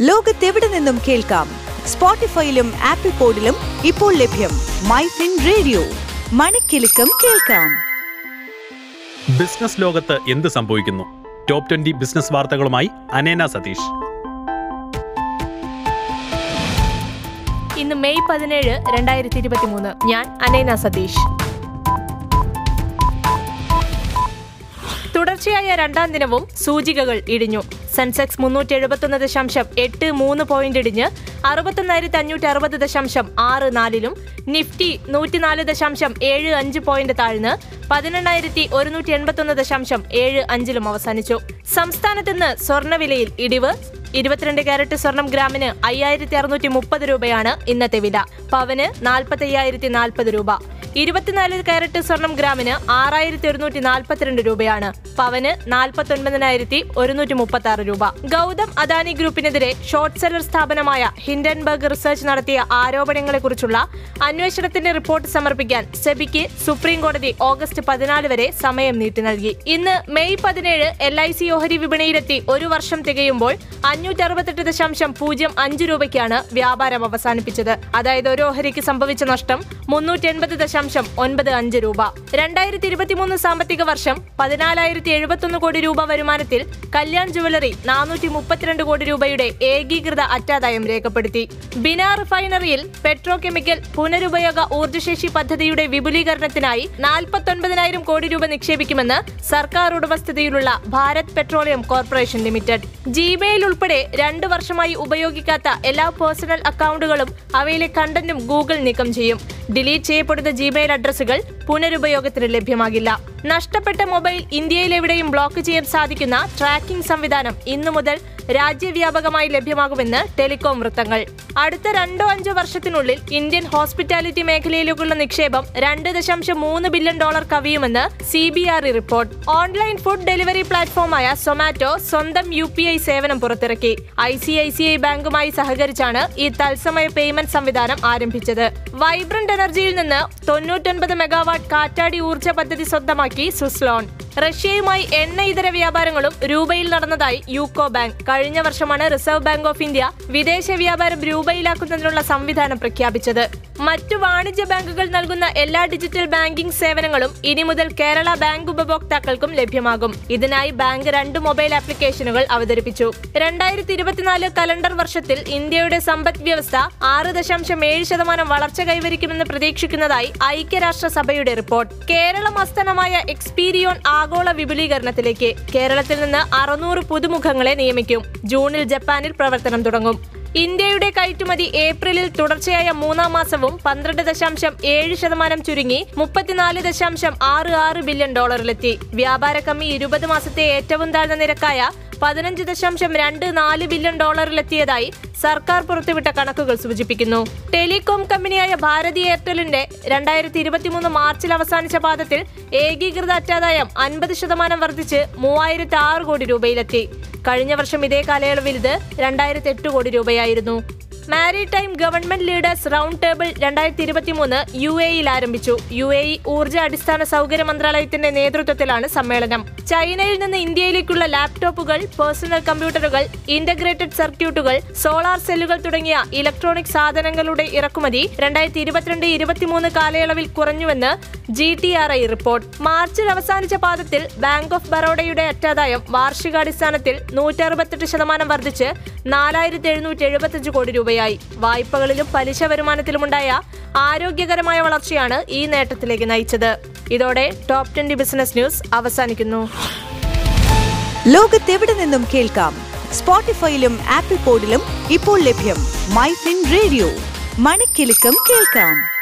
ലോകത്തെവിടെ നിന്നും കേൾക്കാം? സ്പോട്ടിഫൈയിലും ആപ്പിൾ പോഡിലും ഇപ്പോൾ ലഭ്യം മൈ ഫിൻ റേഡിയോ. മണിക്കെലക്കം കേൾക്കാം. ബിസിനസ് ലോകത്ത് എന്ത് സംഭവിക്കുന്നു? ടോപ്പ് ട്വന്റി ബിസിനസ് വാർത്തകളുമായി അനേന സതീഷ്. ഇന്ന് മെയ് പതിനേഴ് രണ്ടായിരത്തി ഇരുപത്തി മൂന്ന് ഞാൻ അനേന സതീഷ്. തുടർച്ചയായ രണ്ടാം ദിനവും സൂചികകൾ ഇടിഞ്ഞു. സെൻസെക്സ് മുന്നൂറ്റി എഴുപത്തൊന്ന് ദശാംശം എട്ട് മൂന്ന് പോയിന്റ് ഇടിഞ്ഞ് അറുപത്തൊന്നായിരത്തി അഞ്ഞൂറ്റി അറുപത് ദശാംശം ആറ് നാലിലും നിഫ്റ്റി നൂറ്റിനാല് ദശാംശം ഏഴ് അഞ്ച് പോയിന്റ് താഴ്ന്ന് പതിനെണ്ണായിരത്തി ഒരുന്നൂറ്റി എൺപത്തൊന്ന് ദശാംശം ഏഴ് അഞ്ചിലും അവസാനിച്ചു. സംസ്ഥാനത്ത് ഇന്ന് സ്വർണവിലയിൽ ഇടിവ്. ഇരുപത്തിരണ്ട് കാരറ്റ് സ്വർണം ഗ്രാമിന് അയ്യായിരത്തി അറുന്നൂറ്റി മുപ്പത് രൂപയാണ് ഇന്നത്തെ വില. പവന് നാൽപ്പത്തി അയ്യായിരത്തി നാൽപ്പത് രൂപ. ഇരുപത്തിനാല് കാരറ്റ് സ്വർണം ഗ്രാമിന് ആറായിരത്തി ഒരുന്നൂറ്റി നാൽപ്പത്തിരണ്ട് രൂപയാണ്. പവന് നാൽപ്പത്തി ഒൻപതിനായിരത്തി ഒരുന്നൂറ്റി മുപ്പത്തി ആറ് രൂപ. ഗൗതം അദാനി ഗ്രൂപ്പിനെതിരെ ഷോർട്ട് സെല്ലർ സ്ഥാപനമായ ഹിൻഡൻബർഗ് റിസർച്ച് നടത്തിയ ആരോപണങ്ങളെക്കുറിച്ചുള്ള അന്വേഷണത്തിന്റെ റിപ്പോർട്ട് സമർപ്പിക്കാൻ സെബിക്ക് സുപ്രീം കോടതി ഓഗസ്റ്റ് പതിനാല് വരെ സമയം നീട്ടി നൽകി. ഇന്ന് മെയ് പതിനേഴ് എൽ ഐ സി ഓഹരി വിപണിയിലെത്തി. ഒരു വർഷം തികയുമ്പോൾ അഞ്ഞൂറ്റി അറുപത്തെട്ട് ദശാംശം പൂജ്യം അഞ്ച് രൂപയ്ക്കാണ് വ്യാപാരം അവസാനിപ്പിച്ചത്. അതായത് ഒരു ഓഹരിക്ക് സംഭവിച്ച നഷ്ടം മുന്നൂറ്റി എൺപത് ദശാംശം ഒൻപത് അഞ്ച് രൂപ. രണ്ടായിരത്തി ഇരുപത്തിമൂന്ന് സാമ്പത്തിക വർഷം പതിനാലായിരത്തി എഴുപത്തൊന്ന് കോടി രൂപ വരുമാനത്തിൽ കല്യാൺ ജുവലറി നാനൂറ്റി മുപ്പത്തിരണ്ട് കോടി രൂപയുടെ ഏകീകൃത അറ്റാദായം രേഖപ്പെടുത്തി. ബിനാ റിഫൈനറിയിൽ പെട്രോ കെമിക്കൽ പുനരുപയോഗ ഊർജശേഷി പദ്ധതിയുടെ വിപുലീകരണത്തിനായി നാൽപ്പത്തൊൻപതിനായിരം കോടി രൂപ നിക്ഷേപിക്കുമെന്ന് സർക്കാർ ഉടമസ്ഥതയിലുള്ള Bharat petroleum corporation limited. Gmail ഉൾപ്പെടെ രണ്ട് വർഷമായി ഉപയോഗിക്കാത്ത എല്ലാ പേഴ്സണൽ അക്കൗണ്ടുകളും അവയിലെ കണ്ടന്റും ഗൂഗിൾ നീക്കം ചെയ്യും. ഡിലീറ്റ് ചെയ്യപ്പെടുന്ന ജിമെയിൽ അഡ്രസ്സുകൾ പുനരുപയോഗത്തിന് ലഭ്യമാകില്ല. നഷ്ടപ്പെട്ട മൊബൈൽ ഇന്ത്യയിലെവിടെയും ബ്ലോക്ക് ചെയ്യാൻ സാധിക്കുന്ന ട്രാക്കിംഗ് സംവിധാനം ഇന്നു മുതൽ രാജ്യവ്യാപകമായി ലഭ്യമാകുമെന്ന് ടെലികോം വൃത്തങ്ങൾ. അടുത്ത രണ്ടോ അഞ്ചോ വർഷത്തിനുള്ളിൽ ഇന്ത്യൻ ഹോസ്പിറ്റാലിറ്റി മേഖലയിലേക്കുള്ള നിക്ഷേപം രണ്ട് ദശാംശം മൂന്ന് billion dollar കവിയുമെന്ന് C B R E report. Online food delivery പ്ലാറ്റ്ഫോമായ Zomato സ്വന്തം യു പി ഐ സേവനം പുറത്തിറക്കി. I C I C I ബാങ്കുമായി സഹകരിച്ചാണ് ഈ തത്സമയ പേയ്മെന്റ് സംവിധാനം ആരംഭിച്ചത്. വൈബ്രന്റ് എനർജിയിൽ നിന്ന് തൊണ്ണൂറ്റൊൻപത് മെഗാവാട്ട് കാറ്റാടി ഊർജ പദ്ധതി സ്വന്തമാക്കി സുസ്ലോൺ റഷ്യയുമായി എണ്ണ ഇതര വ്യാപാരങ്ങളും രൂപയിൽ നടന്നതായി യൂക്കോ ബാങ്ക്. കഴിഞ്ഞ വർഷമാണ് റിസർവ് ബാങ്ക് ഓഫ് ഇന്ത്യ വിദേശ വ്യാപാരം രൂപയിലാക്കുന്നതിനുള്ള സംവിധാനം പ്രഖ്യാപിച്ചത്. മറ്റു വാണിജ്യ ബാങ്കുകൾ നൽകുന്ന എല്ലാ ഡിജിറ്റൽ ബാങ്കിംഗ് സേവനങ്ങളും ഇനി മുതൽ കേരള ബാങ്ക് ഉപഭോക്താക്കൾക്കും ലഭ്യമാകും. ഇതിനായി ബാങ്ക് രണ്ട് മൊബൈൽ ആപ്ലിക്കേഷനുകൾ അവതരിപ്പിച്ചു. രണ്ടായിരത്തി ഇരുപത്തിനാല് കലണ്ടർ വർഷത്തിൽ ഇന്ത്യയുടെ സമ്പദ് വ്യവസ്ഥ ആറ് ദശാംശം ഏഴ് ശതമാനം വളർച്ച കൈവരിക്കുമെന്ന് പ്രതീക്ഷിക്കുന്നതായി ഐക്യരാഷ്ട്രസഭയുടെ റിപ്പോർട്ട്. കേരളം ആസ്ഥാനമായ എക്സ്പീരിയോൺ ആഗോള വിപുലീകരണത്തിലേക്ക്. കേരളത്തിൽ നിന്ന് അറുന്നൂറ് പുതുമുഖങ്ങളെ നിയമിക്കും. ജൂണിൽ ജപ്പാനിൽ പ്രവർത്തനം തുടങ്ങും. ഇന്ത്യയുടെ കയറ്റുമതി ഏപ്രിലിൽ തുടർച്ചയായ മൂന്നാം മാസവും പന്ത്രണ്ട് ദശാംശം ഏഴ് ശതമാനം ചുരുങ്ങി മുപ്പത്തിനാല് ദശാംശം ആറ് ആറ് ബില്യൺ ഡോളറിലെത്തി. വ്യാപാര കമ്മി ഇരുപത് മാസത്തെ ഏറ്റവും താഴ്ന്ന നിരക്കായ പതിനഞ്ച് ദശാംശം രണ്ട് നാല് ബില്യൺ ഡോളറിലെത്തിയതായി സർക്കാർ പുറത്തുവിട്ട കണക്കുകൾ സൂചിപ്പിക്കുന്നു. ടെലികോം കമ്പനിയായ ഭാരതി എയർടെലിന്റെ രണ്ടായിരത്തി ഇരുപത്തിമൂന്ന് മാർച്ചിൽ അവസാനിച്ച പാദത്തിൽ ഏകീകൃത അറ്റാദായം അൻപത് ശതമാനം വർദ്ധിച്ച് മൂവായിരത്തി ആറ് കോടി രൂപയിലെത്തി. കഴിഞ്ഞ വർഷം ഇതേ കാലയളവിൽ ഇത് രണ്ടായിരത്തി എട്ട് കോടി രൂപയായിരുന്നു. Maritime government leaders round table രണ്ടായിരത്തി ഇരുപത്തി മൂന്ന് യു എയിൽ ആരംഭിച്ചു. യു എ ഊർജ അടിസ്ഥാന സൗകര്യ മന്ത്രാലയത്തിന്റെ നേതൃത്വത്തിലാണ് സമ്മേളനം. ചൈനയിൽ നിന്ന് ഇന്ത്യയിലേക്കുള്ള ലാപ്ടോപ്പുകൾ പേഴ്സണൽ കമ്പ്യൂട്ടറുകൾ ഇന്റഗ്രേറ്റഡ് സർക്യൂട്ടുകൾ സോളാർ സെല്ലുകൾ തുടങ്ങിയ ഇലക്ട്രോണിക് സാധനങ്ങളുടെ ഇറക്കുമതി രണ്ടായിരത്തി ഇരുപത്തിരണ്ട് ഇരുപത്തിമൂന്ന് കാലയളവിൽ കുറഞ്ഞുവെന്ന് G T R I report മാർച്ചിൽ അവസാനിച്ച പാദത്തിൽ ബാങ്ക് ഓഫ് ബറോഡയുടെ അറ്റാദായം വാർഷികാടിസ്ഥാനത്തിൽ നൂറ്റി അറുപത്തെട്ട് ശതമാനം വർദ്ധിച്ച് നാലായിരത്തി എഴുന്നൂറ്റി എഴുപത്തിയഞ്ച് കോടി രൂപയായി. വായ്പകളിലും പലിശ വരുമാനത്തിലുമുണ്ടായ ആരോഗ്യകരമായ വളർച്ചയാണ് ഈ നേട്ടത്തിലേക്ക് നയിച്ചത്. ഇതോടെ ടോപ് ട്വന്റി ബിസിനസ് ന്യൂസ് അവസാനിക്കുന്നു. ലോകത്തെവിടെ നിന്നും കേൾക്കാം? സ്പോട്ടിഫൈയിലും ആപ്പിൾ പോഡിലും ഇപ്പോൾ ലഭ്യം മൈ ഫിൻ റേഡിയോ. മണിക്കെലക്കം കേൾക്കാം.